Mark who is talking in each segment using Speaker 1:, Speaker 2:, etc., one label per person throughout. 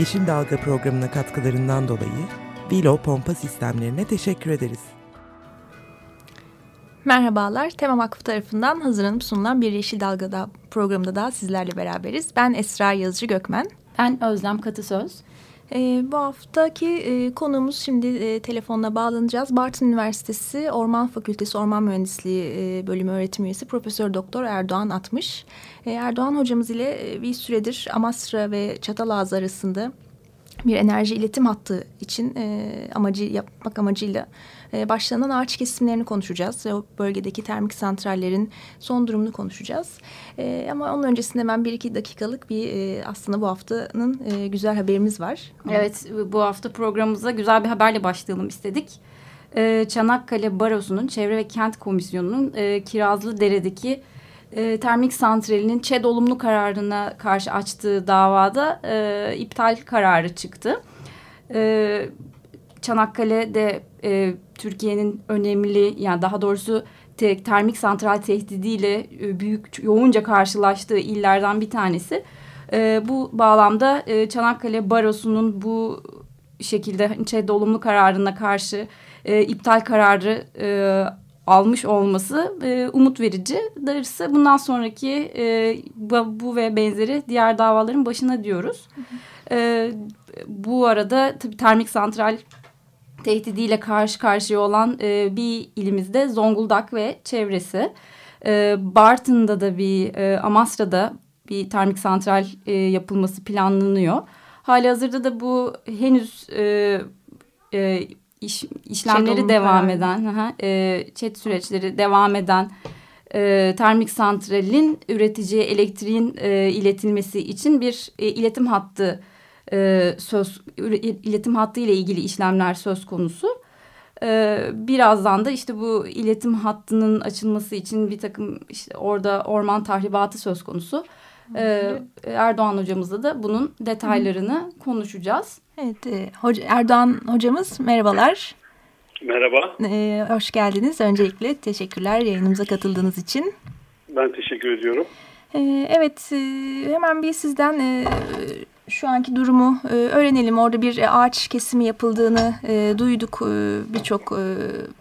Speaker 1: Yeşil Dalga programına katkılarından dolayı Vilo pompa sistemlerine teşekkür ederiz.
Speaker 2: Merhabalar, Tema Vakfı tarafından hazırlanıp sunulan bir Yeşil Dalga'da programında daha sizlerle beraberiz. Ben Esra Yazıcı Gökmen.
Speaker 3: Ben Özlem Katısöz.
Speaker 2: E, bu haftaki e, konuğumuz şimdi e, telefonla bağlanacağız. Bartın Üniversitesi Orman Fakültesi Orman Mühendisliği e, Bölümü öğretim üyesi Profesör Doktor Erdoğan Atmış. E, Erdoğan hocamız ile e, bir süredir Amasra ve Çatalazı arasında bir enerji iletim hattı için e, amacı yapmak amacıyla e, başlanan ağaç kesimlerini konuşacağız. Ve o bölgedeki termik santrallerin son durumunu konuşacağız. E, ama onun öncesinde hemen bir iki dakikalık bir e, aslında bu haftanın e, güzel haberimiz var.
Speaker 3: Evet bu hafta programımıza güzel bir haberle başlayalım istedik. E, Çanakkale Barosu'nun Çevre ve Kent Komisyonu'nun e, Kirazlı Dere'deki e, termik santralinin ÇED olumlu kararına karşı açtığı davada e, iptal kararı çıktı. E, Çanakkale'de e, Türkiye'nin önemli yani daha doğrusu te, termik santral tehdidiyle e, büyük yoğunca karşılaştığı illerden bir tanesi. E, bu bağlamda e, Çanakkale Barosu'nun bu şekilde ÇED olumlu kararına karşı e, iptal kararı e, almış olması e, umut verici. Darısı bundan sonraki e, bu ve benzeri diğer davaların başına diyoruz. E, bu arada tabii termik santral tehdidiyle karşı karşıya olan e, bir ilimizde Zonguldak ve çevresi. E, Bartın'da da bir e, Amasra'da bir termik santral e, yapılması planlanıyor. Hali hazırda da bu henüz e, e, iş, işlemleri devam yani. eden, aha, e, chat süreçleri devam eden e, termik santralin üreticiye elektriğin e, iletilmesi için bir e, iletim hattı e, söz iletim hattı ile ilgili işlemler söz konusu. E, birazdan da işte bu iletim hattının açılması için bir takım işte orada orman tahribatı söz konusu. E, Erdoğan hocamızla da bunun detaylarını Hı. konuşacağız.
Speaker 2: Evet, e, hoca, Erdoğan hocamız merhabalar.
Speaker 4: Merhaba.
Speaker 2: E, hoş geldiniz. Öncelikle teşekkürler yayınımıza katıldığınız için.
Speaker 4: Ben teşekkür ediyorum.
Speaker 2: E, evet, e, hemen bir sizden e, şu anki durumu e, öğrenelim. Orada bir ağaç kesimi yapıldığını e, duyduk e, birçok e,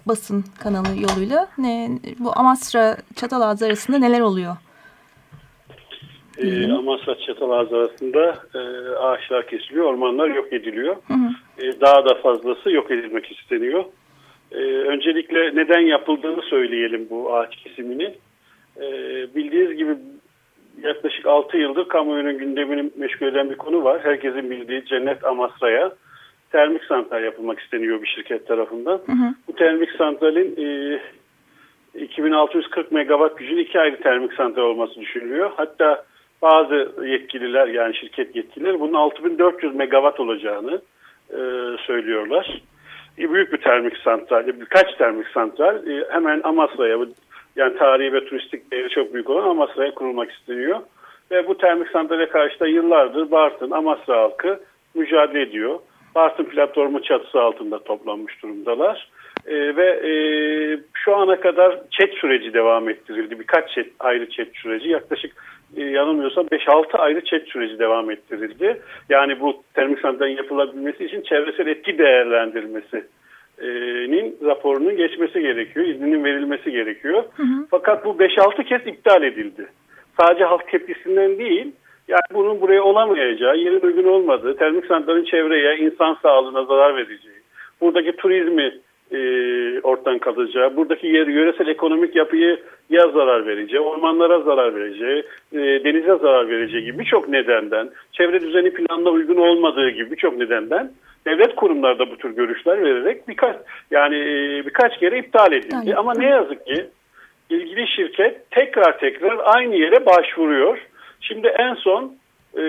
Speaker 2: basın kanalı yoluyla. Ne, bu Amasra Çatalazı arasında neler oluyor?
Speaker 4: E, Amasra Çatalazı arasında e, ağaçlar kesiliyor, ormanlar yok ediliyor. Hı hı. E, daha da fazlası yok edilmek isteniyor. E, öncelikle neden yapıldığını söyleyelim bu ağaç kesimini. E, bildiğiniz gibi yaklaşık 6 yıldır kamuoyunun gündemini meşgul eden bir konu var. Herkesin bildiği Cennet Amasra'ya termik santral yapılmak isteniyor bir şirket tarafından. Hı hı. Bu termik santralin e, 2640 megawatt gücün iki ayrı termik santral olması düşünülüyor. Hatta bazı yetkililer yani şirket yetkilileri bunun 6400 megawatt olacağını e, söylüyorlar. E, büyük bir termik santral, birkaç termik santral e, hemen Amasra'ya yani tarihi ve turistik değeri çok büyük olan Amasra'ya kurulmak isteniyor. Ve bu termik santrale karşı da yıllardır Bartın, Amasra halkı mücadele ediyor. Bartın platformu çatısı altında toplanmış durumdalar. E, ve e, şu ana kadar çet süreci devam ettirildi. Birkaç çet, ayrı çet süreci yaklaşık e, yanılmıyorsam 5-6 ayrı çet süreci devam ettirildi. Yani bu termik santralin yapılabilmesi için çevresel etki değerlendirmesi nin raporunun geçmesi gerekiyor, izninin verilmesi gerekiyor. Hı hı. Fakat bu 5-6 kez iptal edildi. Sadece halk tepkisinden değil, yani bunun buraya olamayacağı, yerin uygun olmadığı, termik santralin çevreye, insan sağlığına zarar vereceği, buradaki turizmi e, ortadan kalacağı, buradaki yer, yöresel ekonomik yapıyı ya zarar vereceği, ormanlara zarar vereceği, e, denize zarar vereceği gibi birçok nedenden, çevre düzeni planına uygun olmadığı gibi birçok nedenden devlet kurumları da bu tür görüşler vererek birkaç yani e, birkaç kere iptal edildi. Ama ne yazık ki ilgili şirket tekrar tekrar aynı yere başvuruyor. Şimdi en son e,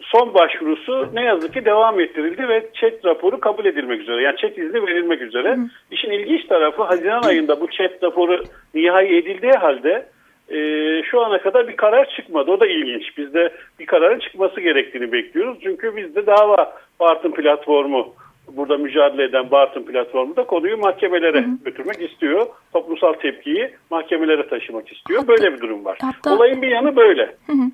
Speaker 4: son başvurusu ne yazık ki devam ettirildi ve chat raporu kabul edilmek üzere. Yani chat izni verilmek üzere. Hı. İşin ilginç tarafı Haziran ayında bu chat raporu nihai edildiği halde e, şu ana kadar bir karar çıkmadı. O da ilginç. Biz de bir kararın çıkması gerektiğini bekliyoruz. Çünkü bizde dava Bartın platformu burada mücadele eden Bartın platformu da konuyu mahkemelere hı hı. götürmek istiyor. Toplumsal tepkiyi mahkemelere taşımak istiyor. Böyle bir durum var. Hatta, Olayın bir yanı böyle. Hı hı.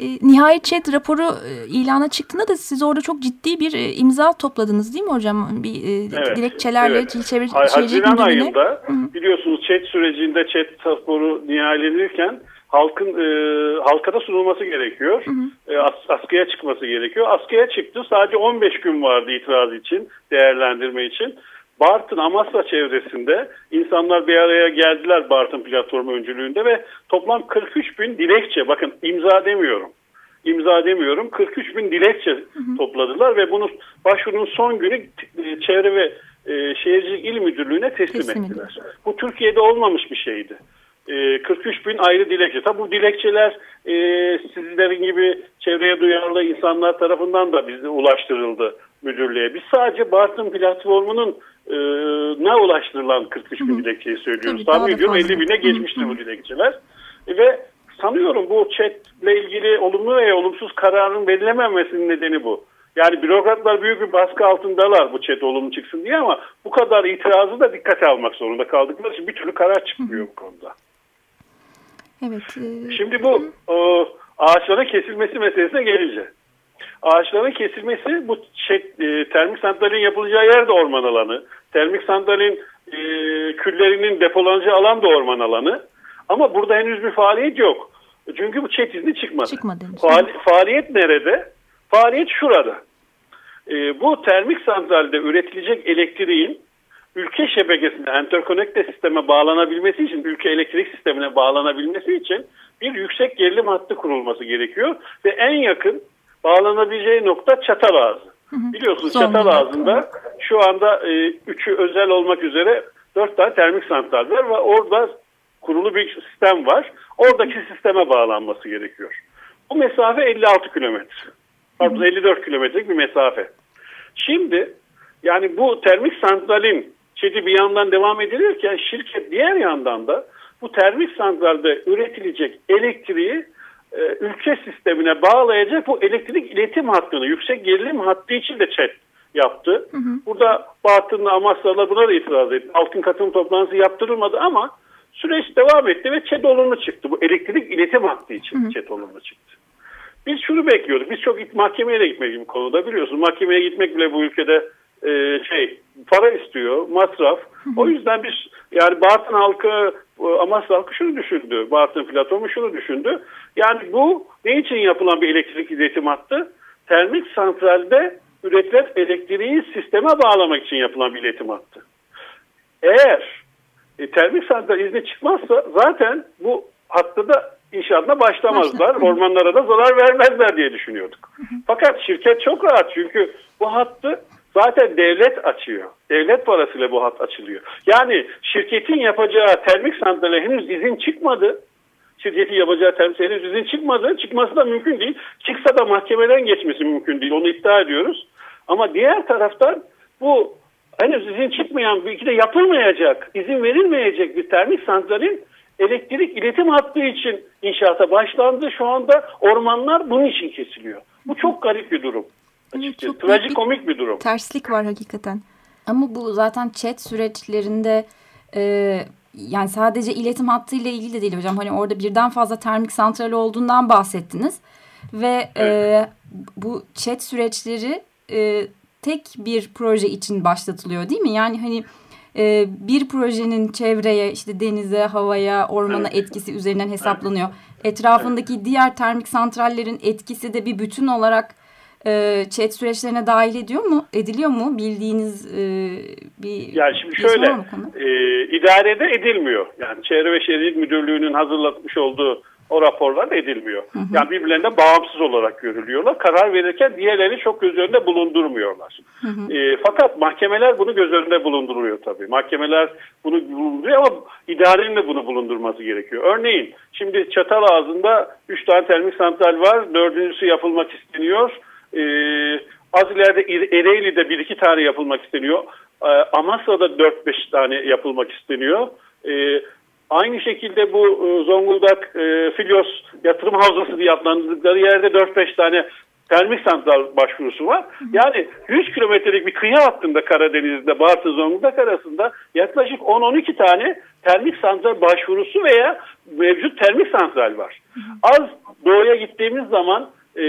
Speaker 2: E, nihayet chat raporu e, ilana çıktığında da siz orada çok ciddi bir e, imza topladınız değil mi hocam? Bir e, evet, dilekçelerle evet. çevre
Speaker 4: Haziran ayında Hı -hı. biliyorsunuz chat sürecinde chat raporu nihayelenirken halkın e, halka da sunulması gerekiyor. Hı hı. E, as, askıya çıkması gerekiyor. Askıya çıktı. Sadece 15 gün vardı itiraz için, değerlendirme için. Bartın Amasya çevresinde insanlar bir araya geldiler Bartın platformu öncülüğünde ve toplam 43 bin dilekçe bakın imza demiyorum imza demiyorum 43 bin dilekçe hı hı. topladılar ve bunu başvurunun son günü e, Çevre ve e, Şehircilik İl Müdürlüğü'ne teslim, teslim ettiler. Bu Türkiye'de olmamış bir şeydi. 43 bin ayrı dilekçe. Tabi bu dilekçeler e, sizlerin gibi çevreye duyarlı insanlar tarafından da bize ulaştırıldı müdürlüğe. Biz sadece Bartın platformunun e, ne ulaştırılan 43 bin dilekçeyi söylüyoruz. Tahmin ediyorum 50 bine geçmiştir bu dilekçeler. E, ve sanıyorum bu chatle ilgili olumlu veya olumsuz kararın verilememesinin nedeni bu. Yani bürokratlar büyük bir baskı altındalar bu chat olumlu çıksın diye ama bu kadar itirazı da dikkate almak zorunda kaldıkları için bir türlü karar çıkmıyor bu konuda. Evet. E... Şimdi bu o, ağaçların kesilmesi meselesine gelince. Ağaçların kesilmesi bu şey, e, termik santralin yapılacağı yer de orman alanı. Termik santralin e, küllerinin depolanacağı alan da orman alanı. Ama burada henüz bir faaliyet yok. Çünkü bu çet izni çıkmadı. çıkmadı Faal, faaliyet nerede? Faaliyet şurada. E, bu termik santralde üretilecek elektriğin ülke şebekesine, enterkonekte sisteme bağlanabilmesi için, ülke elektrik sistemine bağlanabilmesi için bir yüksek gerilim hattı kurulması gerekiyor. Ve en yakın bağlanabileceği nokta Çatalazı. Biliyorsunuz Çatalazı'nda şu anda e, üçü özel olmak üzere dört tane termik santral var ve orada kurulu bir sistem var. Oradaki sisteme bağlanması gerekiyor. Bu mesafe 56 kilometre. Pardon 54 kilometrelik bir mesafe. Şimdi yani bu termik santralin çeti bir yandan devam edilirken şirket diğer yandan da bu termik santralde üretilecek elektriği e, ülke sistemine bağlayacak bu elektrik iletim hattını yüksek gerilim hattı için de chat yaptı. Hı hı. Burada Batın'la Amasya'la buna da itiraz etti. Altın katılım toplantısı yaptırılmadı ama süreç devam etti ve ÇED olumlu çıktı. Bu elektrik iletim hattı için hı ÇED olumlu çıktı. Biz şunu bekliyorduk. Biz çok mahkemeye de gitmek bu konuda biliyorsunuz. Mahkemeye gitmek bile bu ülkede e, şey para istiyor, masraf. O yüzden biz yani Bartın halkı, Amasya halkı şunu düşündü. Bartın platformu şunu düşündü. Yani bu ne için yapılan bir elektrik iletim hattı? Termik santralde üretilen elektriği sisteme bağlamak için yapılan bir iletim hattı. Eğer e, termik santral izni çıkmazsa zaten bu hattı da inşaatına başlamazlar. Ormanlara da zarar vermezler diye düşünüyorduk. Fakat şirket çok rahat çünkü bu hattı zaten devlet açıyor. Devlet parasıyla bu hat açılıyor. Yani şirketin yapacağı termik santrale henüz izin çıkmadı. Şirketin yapacağı termik henüz izin çıkmadı. Çıkması da mümkün değil. Çıksa da mahkemeden geçmesi mümkün değil. Onu iddia ediyoruz. Ama diğer taraftan bu henüz izin çıkmayan, belki de yapılmayacak, izin verilmeyecek bir termik santralin elektrik iletim hattı için inşaata başlandı. Şu anda ormanlar bunun için kesiliyor. Bu çok garip bir durum. Açıkçası. Çok Trajikomik bir durum.
Speaker 2: Terslik var hakikaten.
Speaker 3: Ama bu zaten chat süreçlerinde e, yani sadece iletim hattıyla ilgili de değil hocam. Hani orada birden fazla termik santral olduğundan bahsettiniz. Ve e, evet. e, bu chat süreçleri e, tek bir proje için başlatılıyor değil mi? Yani hani e, bir projenin çevreye, işte denize, havaya, ormana evet. etkisi üzerinden hesaplanıyor. Etrafındaki evet. diğer termik santrallerin etkisi de bir bütün olarak e, chat süreçlerine dahil ediyor mu? Ediliyor mu? Bildiğiniz e, bir
Speaker 4: Yani şimdi şöyle e, idarede edilmiyor. Yani Çevre ve Şehircilik Müdürlüğü'nün hazırlatmış olduğu o raporlar edilmiyor. Hı hı. Yani birbirlerinden bağımsız olarak görülüyorlar. Karar verirken diğerlerini çok göz önünde bulundurmuyorlar. Hı hı. E, fakat mahkemeler bunu göz önünde bulunduruyor tabii. Mahkemeler bunu bulunduruyor ama idarenin de bunu bulundurması gerekiyor. Örneğin şimdi çatal ağzında 3 tane termik santral var. Dördüncüsü yapılmak isteniyor. E, az ileride Ereğli'de bir iki tane yapılmak isteniyor. E, Amasya'da 4-5 tane yapılmak isteniyor. E, Aynı şekilde bu e, Zonguldak e, Filyos yatırım havzası diye adlandırdıkları yerde 4-5 tane termik santral başvurusu var. Yani 100 kilometrelik bir kıyı hattında Karadeniz'de Bartın Zonguldak arasında yaklaşık 10-12 tane termik santral başvurusu veya mevcut termik santral var. Az doğuya gittiğimiz zaman e,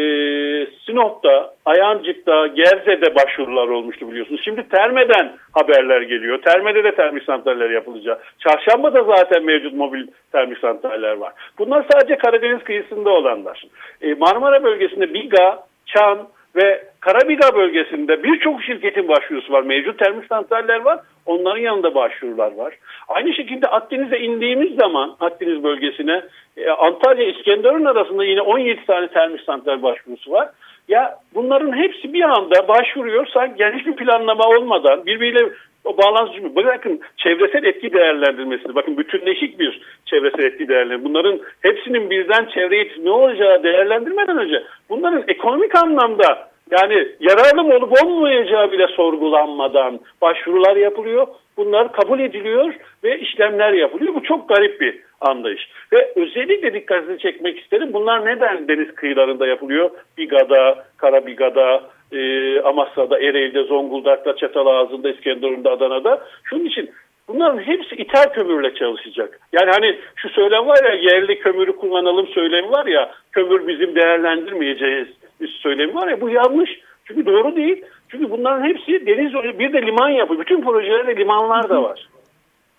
Speaker 4: Sinop'ta, Ayancık'ta, Gerze'de başvurular olmuştu biliyorsunuz. Şimdi Terme'den haberler geliyor. Terme'de de termik santraller yapılacak. Çarşamba'da zaten mevcut mobil termik santraller var. Bunlar sadece Karadeniz kıyısında olanlar. E, Marmara bölgesinde Biga, Çan, ve Karabiga bölgesinde birçok şirketin başvurusu var. Mevcut termik santraller var. Onların yanında başvurular var. Aynı şekilde Akdeniz'e indiğimiz zaman Akdeniz bölgesine e, Antalya İskenderun arasında yine 17 tane termik santral başvurusu var. Ya bunların hepsi bir anda başvuruyor sanki yani hiçbir planlama olmadan birbiriyle o bağlantı bırakın çevresel etki değerlendirmesi bakın bütünleşik bir çevresel etki değerlendirmesi. Bunların hepsinin birden çevreye ne olacağı değerlendirmeden önce bunların ekonomik anlamda yani yararlı mı olup olmayacağı bile sorgulanmadan başvurular yapılıyor. Bunlar kabul ediliyor ve işlemler yapılıyor. Bu çok garip bir anlayış. Ve özellikle dikkatini çekmek isterim. Bunlar neden deniz kıyılarında yapılıyor? Biga'da, Karabiga'da, e, Amasya'da, Ereğli'de, Zonguldak'ta, Çatalağızı'nda, İskenderun'da, Adana'da. Şunun için bunların hepsi ithal kömürle çalışacak. Yani hani şu söylem var ya yerli kömürü kullanalım söylemi var ya kömür bizim değerlendirmeyeceğiz söylemi var ya bu yanlış. Çünkü doğru değil. Çünkü bunların hepsi deniz bir de liman yapıyor. Bütün projelerde limanlar da var.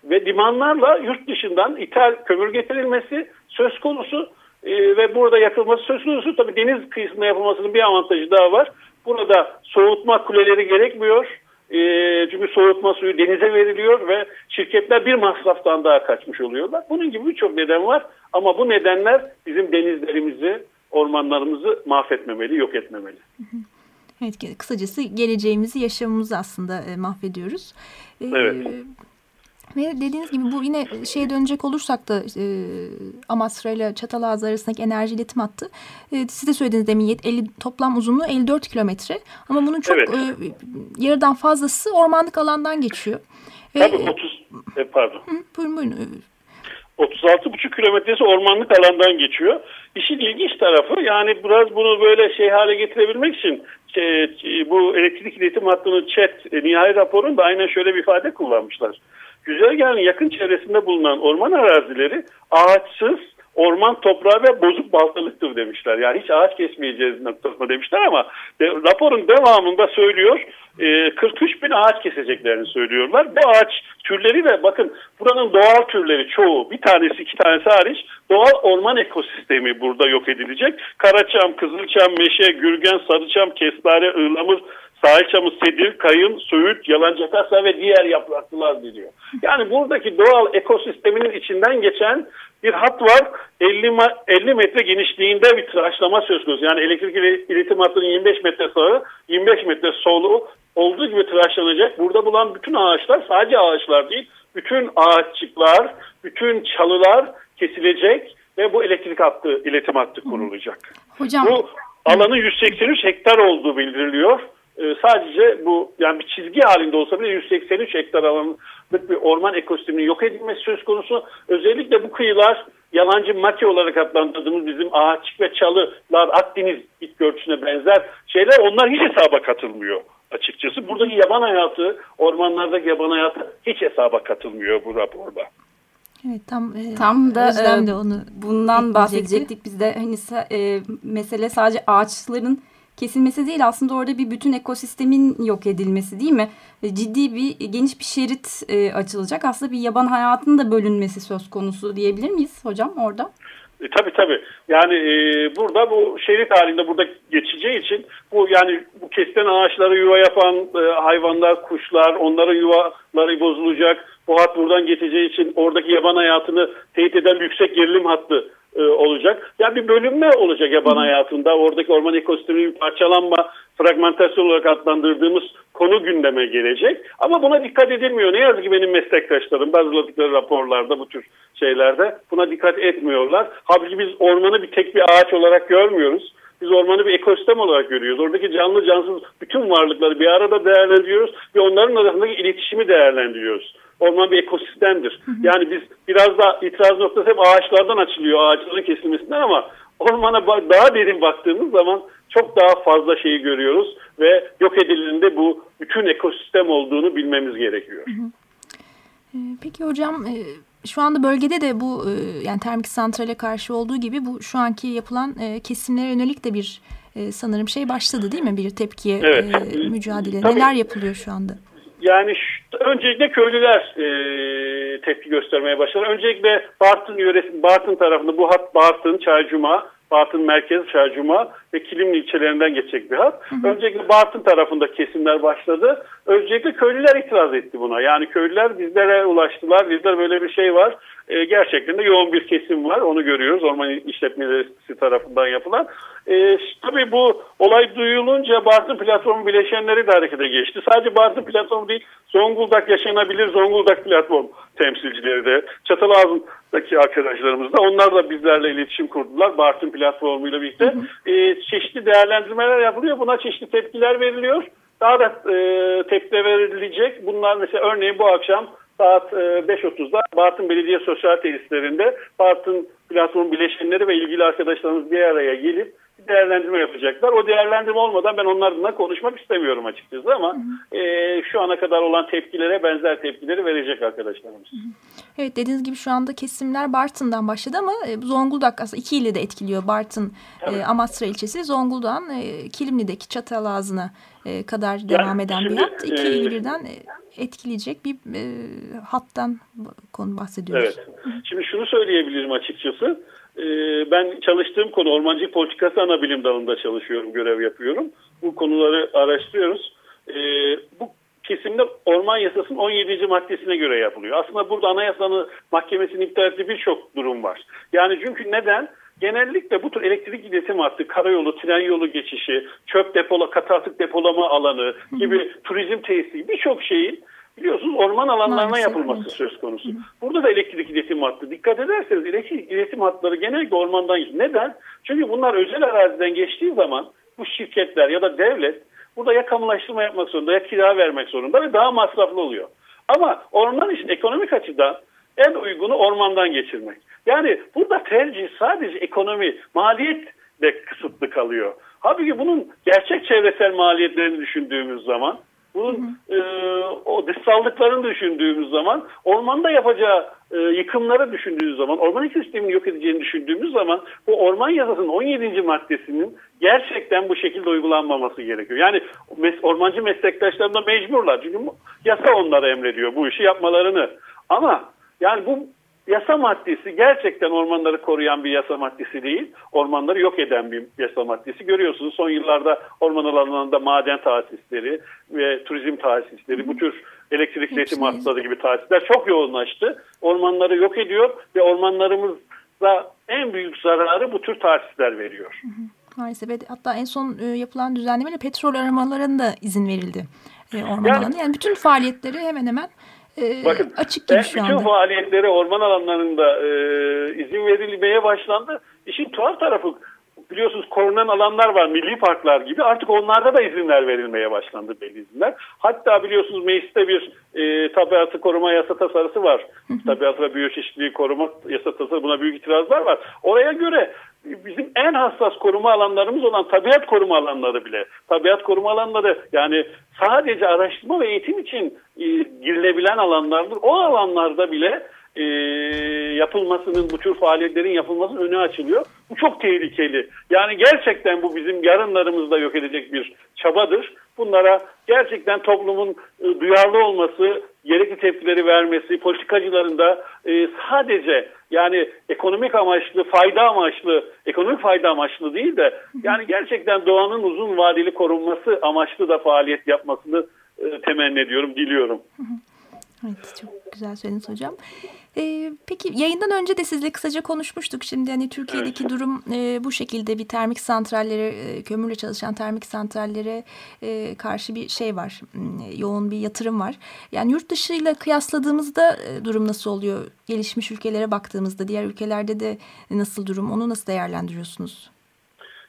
Speaker 4: Ve limanlarla yurt dışından ithal kömür getirilmesi söz konusu e, ve burada yakılması söz konusu. Tabii deniz kıyısında yapılmasının bir avantajı daha var. Burada soğutma kuleleri gerekmiyor. E, çünkü soğutma suyu denize veriliyor ve şirketler bir masraftan daha kaçmış oluyorlar. Bunun gibi birçok neden var ama bu nedenler bizim denizlerimizi, ormanlarımızı mahvetmemeli, yok etmemeli.
Speaker 2: Evet, kısacası geleceğimizi, yaşamımızı aslında e, mahvediyoruz.
Speaker 4: E, evet.
Speaker 2: Ve dediğiniz gibi bu yine şeye dönecek olursak da e, Amasra ile Çatalazı arasındaki enerji iletim hattı. E, siz de söylediğiniz demin 50, toplam uzunluğu 54 kilometre. Ama bunun çok
Speaker 4: evet.
Speaker 2: e, yarıdan fazlası ormanlık alandan geçiyor.
Speaker 4: Tabii e, 30, e, pardon. Hı,
Speaker 2: buyurun buyurun.
Speaker 4: 36,5 kilometresi ormanlık alandan geçiyor. İşin ilginç tarafı yani biraz bunu böyle şey hale getirebilmek için şey, bu elektrik iletim hattının chat e, nihai raporunda aynen şöyle bir ifade kullanmışlar. Güzergahın yakın çevresinde bulunan orman arazileri ağaçsız, orman toprağı ve bozuk baltalıktır demişler. Yani hiç ağaç kesmeyeceğiz noktasında demişler ama de, raporun devamında söylüyor e, 43 bin ağaç keseceklerini söylüyorlar. Bu ağaç türleri de bakın buranın doğal türleri çoğu bir tanesi iki tanesi hariç doğal orman ekosistemi burada yok edilecek. Karaçam, Kızılçam, Meşe, Gürgen, Sarıçam, Kestane, Iğlamur, sahil sedir, kayın, söğüt, yalancakasa ve diğer yapraklılar deniyor. Yani buradaki doğal ekosisteminin içinden geçen bir hat var. 50, 50 metre genişliğinde bir tıraşlama söz konusu. Yani elektrik iletim hattının 25 metre sağı, 25 metre solu olduğu gibi tıraşlanacak. Burada bulan bütün ağaçlar sadece ağaçlar değil, bütün ağaççıklar, bütün çalılar kesilecek ve bu elektrik hattı, iletim hattı kurulacak.
Speaker 2: Hocam.
Speaker 4: Bu alanın 183 hektar olduğu bildiriliyor. Ee, sadece bu yani bir çizgi halinde olsa bile 183 hektar alanlık bir orman ekosisteminin yok edilmesi söz konusu. Özellikle bu kıyılar yalancı maki olarak adlandırdığımız bizim ağaççık ve çalılar Akdeniz bitki örtüsüne benzer şeyler onlar hiç hesaba katılmıyor açıkçası. Buradaki yaban hayatı, ormanlardaki yaban hayatı hiç hesaba katılmıyor bu raporda.
Speaker 2: Evet tam
Speaker 3: e, tam da e, de onu bundan bahsedecektik biz de hani e, mesele sadece ağaçların kesilmesi değil aslında orada bir bütün ekosistemin yok edilmesi değil mi? E, ciddi bir geniş bir şerit e, açılacak. Aslında bir yaban hayatının da bölünmesi söz konusu diyebilir miyiz hocam orada?
Speaker 4: E, tabii tabii. Yani e, burada bu şerit halinde burada geçeceği için bu yani bu kesilen ağaçları yuva yapan e, hayvanlar, kuşlar, onların yuvaları bozulacak. Bu hat buradan geçeceği için oradaki yaban hayatını teyit eden yüksek gerilim hattı e, olacak. Ya bir bölünme olacak yaban hayatında. Oradaki orman ekosisteminin parçalanma, fragmentasyon olarak adlandırdığımız konu gündeme gelecek. Ama buna dikkat edilmiyor. Ne yazık ki benim meslektaşlarım hazırladıkları raporlarda bu tür şeylerde buna dikkat etmiyorlar. Halbuki biz ormanı bir tek bir ağaç olarak görmüyoruz. Biz ormanı bir ekosistem olarak görüyoruz. Oradaki canlı cansız bütün varlıkları bir arada değerlendiriyoruz ve onların arasındaki iletişimi değerlendiriyoruz. Orman bir ekosistemdir. Yani biz biraz da itiraz noktası hep ağaçlardan açılıyor, ağaçların kesilmesinden ama ormana daha derin baktığımız zaman çok daha fazla şeyi görüyoruz ve yok edildiğinde bu bütün ekosistem olduğunu bilmemiz gerekiyor.
Speaker 2: Ee, peki hocam e, şu anda bölgede de bu e, yani termik santrale karşı olduğu gibi bu şu anki yapılan e, kesimlere yönelik de bir sanırım şey başladı değil mi? Bir tepkiye evet. mücadele. Tabii. Neler yapılıyor şu anda?
Speaker 4: Yani şu, öncelikle köylüler e, tepki göstermeye başladı. Öncelikle Bartın yöresi, Bartın tarafında bu hat Bartın, Çaycuma, Bartın merkez Çaycuma ve Kilimli ilçelerinden geçecek bir hat. Hı hı. Öncelikle Bartın tarafında kesimler başladı. Öncelikle köylüler itiraz etti buna. Yani köylüler bizlere ulaştılar. Bizler böyle bir şey var. E, gerçekten de yoğun bir kesim var. Onu görüyoruz orman işletmeleri tarafından yapılan. E, tabii bu olay duyulunca Bartın platformu bileşenleri de harekete geçti. Sadece Bartın platformu değil Zonguldak yaşanabilir Zonguldak platform temsilcileri de Çatalazım'daki arkadaşlarımız da onlar da bizlerle iletişim kurdular. Bartın platformuyla birlikte. Hı hı. E, çeşitli değerlendirmeler yapılıyor. Buna çeşitli tepkiler veriliyor. Daha da e, tepki verilecek. Bunlar mesela örneğin bu akşam saat 5.30'da e, Bartın Belediye Sosyal Tesislerinde Bartın platform bileşenleri ve ilgili arkadaşlarımız bir araya gelip değerlendirme yapacaklar. O değerlendirme olmadan ben onlarla konuşmak istemiyorum açıkçası ama hı hı. E, şu ana kadar olan tepkilere benzer tepkileri verecek arkadaşlarımız. Hı hı.
Speaker 2: Evet dediğiniz gibi şu anda kesimler Bartın'dan başladı ama e, Zonguldak aslında iki ili de etkiliyor. Bartın, e, Amasra ilçesi, Zonguldak'ın e, Kilimli'deki Çatalazı'na e, kadar devam eden şimdi, bir hat. İki e, ili birden e, etkileyecek bir e, hattan konu bahsediyoruz.
Speaker 4: Evet. Şimdi şunu söyleyebilirim açıkçası. E, ben çalıştığım konu ormancı politikası ana bilim dalında çalışıyorum, görev yapıyorum. Bu konuları araştırıyoruz. E, bu kesimde orman yasasının 17. maddesine göre yapılıyor. Aslında burada anayasanın mahkemesinin iptal ettiği birçok durum var. Yani çünkü neden? Genellikle bu tür elektrik iletim hattı, karayolu, tren yolu geçişi, çöp depola, katı atık depolama alanı gibi turizm tesisi birçok şeyin biliyorsunuz orman alanlarına Maalesef, yapılması evet. söz konusu. Burada da elektrik iletim hattı. Dikkat ederseniz elektrik iletim hatları genellikle ormandan Neden? Çünkü bunlar özel araziden geçtiği zaman bu şirketler ya da devlet burada ya kamulaştırma yapmak zorunda ya kira vermek zorunda ve daha masraflı oluyor. Ama orman için ekonomik açıdan en uygunu ormandan geçirmek. Yani burada tercih sadece ekonomi, maliyet de kısıtlı kalıyor. Halbuki bunun gerçek çevresel maliyetlerini düşündüğümüz zaman bunun hı hı. E, o dışsallıklarını düşündüğümüz zaman ormanda yapacağı e, yıkımları düşündüğümüz zaman orman ekosistemini yok edeceğini düşündüğümüz zaman bu orman yasasının 17. maddesinin gerçekten bu şekilde uygulanmaması gerekiyor. Yani mes ormancı meslektaşlarım da mecburlar. Çünkü yasa onlara emrediyor bu işi yapmalarını. Ama yani bu yasa maddesi gerçekten ormanları koruyan bir yasa maddesi değil. Ormanları yok eden bir yasa maddesi. Görüyorsunuz son yıllarda orman alanlarında maden tesisleri ve turizm tesisleri bu tür elektrik iletim hatları gibi tesisler çok yoğunlaştı. Ormanları yok ediyor ve ormanlarımızda en büyük zararı bu tür tesisler veriyor.
Speaker 2: Maalesef hatta en son e, yapılan düzenlemeyle petrol aramalarına da izin verildi. E, orman yani, alanı. Yani bütün faaliyetleri hemen hemen e, Bakın, açık gibi şu
Speaker 4: bütün faaliyetlere orman alanlarında e, izin verilmeye başlandı. İşin tuhaf tarafı biliyorsunuz korunan alanlar var milli parklar gibi artık onlarda da izinler verilmeye başlandı belli izinler. Hatta biliyorsunuz mecliste bir e, tabiatı koruma yasa tasarısı var. Tabiatı ve biyoçeşitliliği koruma yasa tasarısı buna büyük itirazlar var. Oraya göre bizim en hassas koruma alanlarımız olan tabiat koruma alanları bile. Tabiat koruma alanları yani sadece araştırma ve eğitim için e, girilebilen alanlardır. O alanlarda bile e, yapılmasının, bu tür faaliyetlerin yapılmasının önü açılıyor. Bu çok tehlikeli. Yani gerçekten bu bizim yarınlarımızda yok edecek bir çabadır. Bunlara gerçekten toplumun e, duyarlı olması, gerekli tepkileri vermesi, politikacıların da e, sadece yani ekonomik amaçlı, fayda amaçlı, ekonomik fayda amaçlı değil de yani gerçekten doğanın uzun vadeli korunması amaçlı da faaliyet yapmasını e, temenni ediyorum, diliyorum.
Speaker 2: Evet, çok güzel söylediniz hocam. E, peki yayından önce de sizle kısaca konuşmuştuk. Şimdi hani Türkiye'deki evet. durum e, bu şekilde bir termik santrallere, e, kömürle çalışan termik santrallere e, karşı bir şey var. E, yoğun bir yatırım var. Yani yurt dışıyla kıyasladığımızda e, durum nasıl oluyor? Gelişmiş ülkelere baktığımızda diğer ülkelerde de nasıl durum? Onu nasıl değerlendiriyorsunuz?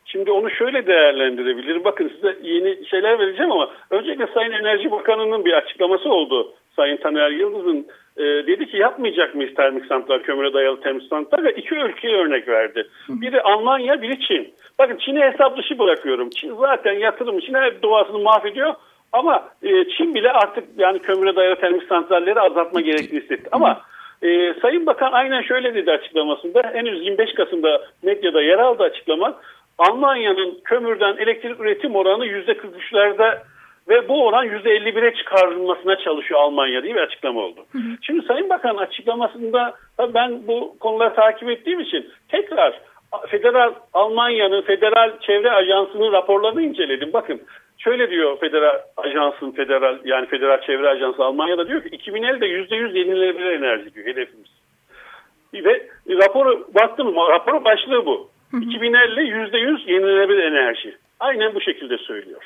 Speaker 4: Şimdi onu şöyle değerlendirebilirim. Bakın size yeni şeyler vereceğim ama öncelikle Sayın Enerji Bakanı'nın bir açıklaması oldu. Sayın Taner Yıldız'ın e, dedi ki yapmayacak mıyız termik santral, kömüre dayalı termik santral ve iki ülkeye örnek verdi. Biri Almanya, biri Çin. Bakın Çin'i hesap dışı bırakıyorum. Çin zaten yatırım için hep doğasını mahvediyor. Ama e, Çin bile artık yani kömüre dayalı termik santralleri azaltma gerektiğini hissetti. Ama e, Sayın Bakan aynen şöyle dedi açıklamasında. Henüz 25 Kasım'da medyada yer aldı açıklama. Almanya'nın kömürden elektrik üretim oranı %43'lerde ve bu oran %51'e çıkarılmasına çalışıyor Almanya diye bir açıklama oldu. Hı hı. Şimdi Sayın Bakan açıklamasında ben bu konuları takip ettiğim için tekrar Federal Almanya'nın Federal Çevre Ajansı'nın raporlarını inceledim. Bakın şöyle diyor Federal Ajansın Federal yani Federal Çevre Ajansı Almanya'da diyor ki 2050'de %100 yenilenebilir enerji diyor hedefimiz. Ve raporu baktım raporun başlığı bu. 2050 %100 yenilenebilir enerji. Aynen bu şekilde söylüyor.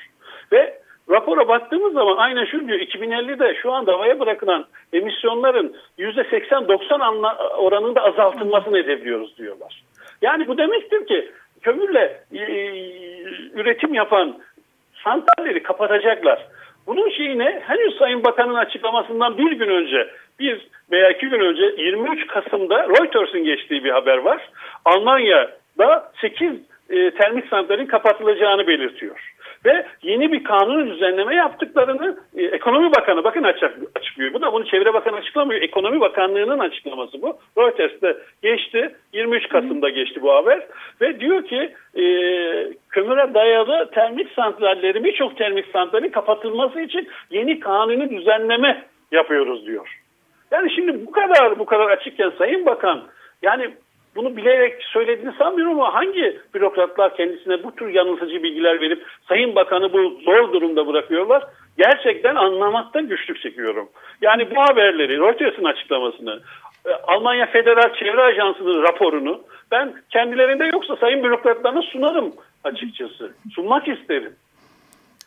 Speaker 4: Ve rapora baktığımız zaman aynen şu diyor 2050'de şu anda havaya bırakılan emisyonların %80-90 oranında azaltılmasını hedefliyoruz diyorlar. Yani bu demektir ki kömürle e, üretim yapan santralleri kapatacaklar. Bunun şeyine henüz Sayın Bakan'ın açıklamasından bir gün önce, bir veya iki gün önce 23 Kasım'da Reuters'ın geçtiği bir haber var. Almanya'da 8 e, termik santralin kapatılacağını belirtiyor ve yeni bir kanun düzenleme yaptıklarını e, Ekonomi Bakanı bakın açık, açıklıyor. Bu da bunu Çevre Bakanı açıklamıyor. Ekonomi Bakanlığı'nın açıklaması bu. Reuters'te geçti. 23 Kasım'da geçti bu haber. Ve diyor ki e, kömüre dayalı termik santralleri birçok termik santralin kapatılması için yeni kanuni düzenleme yapıyoruz diyor. Yani şimdi bu kadar bu kadar açıkken Sayın Bakan yani bunu bilerek söylediğini sanmıyorum ama hangi bürokratlar kendisine bu tür yanıltıcı bilgiler verip Sayın Bakan'ı bu zor durumda bırakıyorlar? Gerçekten anlamakta güçlük çekiyorum. Yani bu haberleri, Reuters'ın açıklamasını, e, Almanya Federal Çevre Ajansı'nın raporunu ben kendilerinde yoksa sayın bürokratlarına sunarım açıkçası. Sunmak isterim.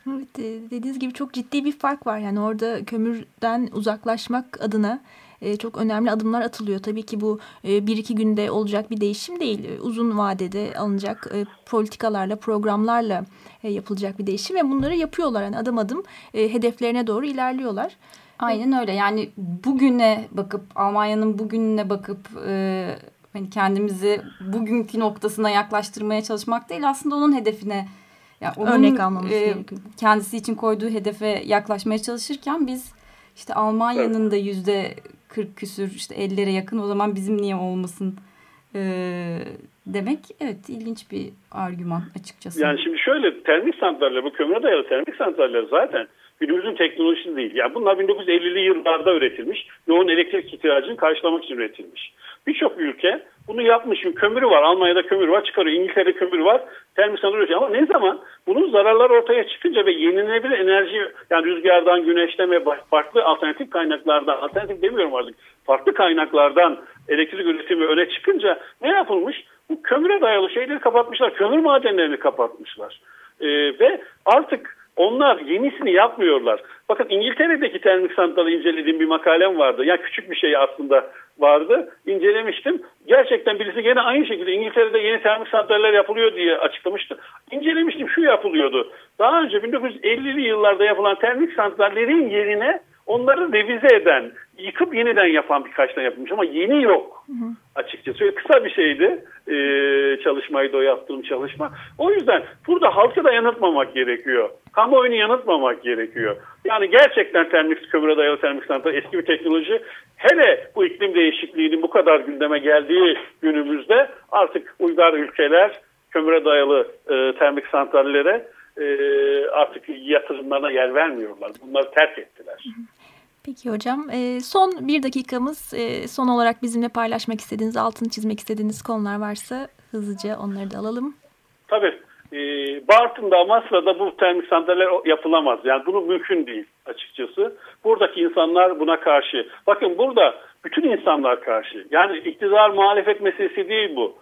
Speaker 2: Evet, e, dediğiniz gibi çok ciddi bir fark var. Yani orada kömürden uzaklaşmak adına e, çok önemli adımlar atılıyor. Tabii ki bu e, bir iki günde olacak bir değişim değil. E, uzun vadede alınacak e, politikalarla, programlarla e, yapılacak bir değişim ve bunları yapıyorlar. Yani adım adım e, hedeflerine doğru ilerliyorlar.
Speaker 3: Aynen öyle. Yani bugüne bakıp Almanya'nın bugününe bakıp e, hani kendimizi bugünkü noktasına yaklaştırmaya çalışmak değil aslında onun hedefine yani onun,
Speaker 2: örnek almamız e, gerekiyor.
Speaker 3: Kendisi için koyduğu hedefe yaklaşmaya çalışırken biz işte Almanya'nın da yüzde 40 küsür işte 50'lere yakın o zaman bizim niye olmasın e, demek evet ilginç bir argüman açıkçası.
Speaker 4: Yani şimdi şöyle termik santraller bu kömüre dayalı termik santraller zaten günümüzün teknolojisi değil. Yani bunlar 1950'li yıllarda üretilmiş. Yoğun elektrik ihtiyacını karşılamak için üretilmiş. Birçok ülke bunu yapmış. Kömürü var. Almanya'da kömür var çıkarıyor. İngiltere'de kömür var. Santral üretiyor. Ama ne zaman bunun zararları ortaya çıkınca ve yenilenebilir enerji yani rüzgardan, güneşten ve farklı alternatif kaynaklardan alternatif demiyorum artık farklı kaynaklardan elektrik üretimi öne çıkınca ne yapılmış? Bu kömüre dayalı şeyleri kapatmışlar. Kömür madenlerini kapatmışlar. Ee, ve artık onlar yenisini yapmıyorlar. Bakın İngiltere'deki termik santralı incelediğim bir makalem vardı. Ya yani küçük bir şey aslında vardı. İncelemiştim. Gerçekten birisi gene aynı şekilde İngiltere'de yeni termik santraller yapılıyor diye açıklamıştı. İncelemiştim şu yapılıyordu. Daha önce 1950'li yıllarda yapılan termik santrallerin yerine onları revize eden, yıkıp yeniden yapan birkaç tane yapılmış ama yeni yok hı hı. Açıkçası. Kısa bir şeydi e, çalışmaydı o yaptığım çalışma. O yüzden burada halkı da yanıltmamak gerekiyor. Kamuoyunu yanıltmamak gerekiyor. Yani gerçekten termik kömüre dayalı termik santral eski bir teknoloji. Hele bu iklim değişikliğinin bu kadar gündeme geldiği günümüzde artık uygar ülkeler kömüre dayalı e, termik santrallere e, artık yatırımlarına yer vermiyorlar. Bunları terk ettiler.
Speaker 2: Peki hocam. E, son bir dakikamız. E, son olarak bizimle paylaşmak istediğiniz, altını çizmek istediğiniz konular varsa hızlıca onları da alalım.
Speaker 4: Tabii. E, Bartın'da, Amasra'da bu termik santraller yapılamaz. Yani bunu mümkün değil açıkçası. Buradaki insanlar buna karşı. Bakın burada bütün insanlar karşı. Yani iktidar muhalefet meselesi değil bu.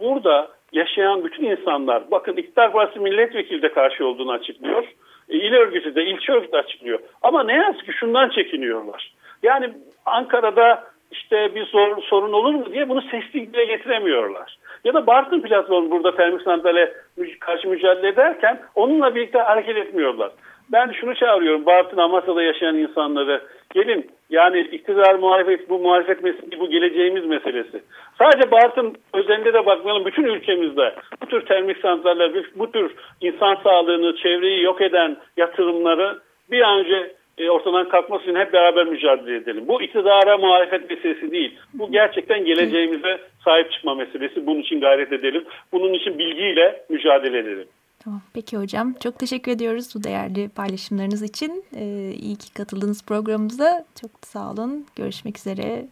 Speaker 4: Burada yaşayan bütün insanlar, bakın iktidar partisi milletvekili de karşı olduğunu açıklıyor. E, il örgütü de, ilçe örgütü açıklıyor. Ama ne yazık ki şundan çekiniyorlar. Yani Ankara'da işte bir sorun, sorun olur mu diye bunu sesli dile getiremiyorlar. Ya da Bartın platformu burada termik santrale karşı mücadele ederken onunla birlikte hareket etmiyorlar. Ben şunu çağırıyorum Bartın Amasya'da yaşayan insanları. Gelin yani iktidar muhalefet bu muhalefet meselesi bu geleceğimiz meselesi. Sadece Bartın özelinde de bakmayalım bütün ülkemizde bu tür termik santraller bu tür insan sağlığını çevreyi yok eden yatırımları bir an önce e, ortadan kalkması için hep beraber mücadele edelim. Bu iktidara muhalefet meselesi değil. Bu gerçekten geleceğimize sahip çıkma meselesi. Bunun için gayret edelim. Bunun için bilgiyle mücadele edelim.
Speaker 2: Tamam. Peki hocam. Çok teşekkür ediyoruz bu değerli paylaşımlarınız için. Ee, iyi ki katıldınız programımıza. Çok sağ olun. Görüşmek üzere.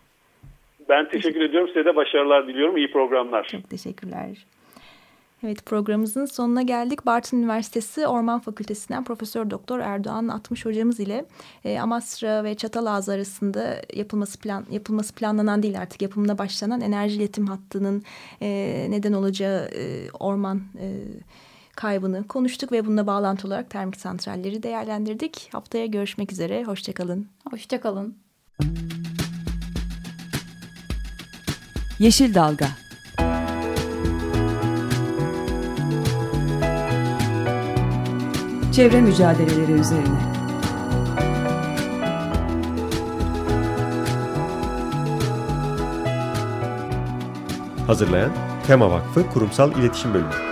Speaker 4: Ben teşekkür ediyorum. Size de başarılar diliyorum. İyi programlar.
Speaker 2: Çok teşekkürler. Evet programımızın sonuna geldik. Bartın Üniversitesi Orman Fakültesinden Profesör Doktor Erdoğan Atmış hocamız ile e, Amasra ve Çatalazı arasında yapılması plan yapılması planlanan değil artık yapımına başlanan enerji iletim hattının e, neden olacağı e, orman e, kaybını konuştuk ve bununla bağlantı olarak termik santralleri değerlendirdik. Haftaya görüşmek üzere. Hoşçakalın.
Speaker 3: Hoşçakalın.
Speaker 5: Yeşil Dalga Çevre mücadeleleri üzerine.
Speaker 6: Hazırlayan Tema Vakfı Kurumsal İletişim Bölümü.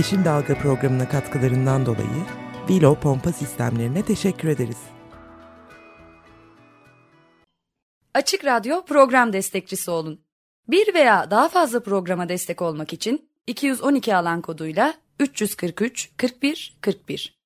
Speaker 1: Yeşil Dalga programına katkılarından dolayı Vilo pompa sistemlerine teşekkür ederiz.
Speaker 7: Açık Radyo program destekçisi olun. Bir veya daha fazla programa destek olmak için 212 alan koduyla 343 41 41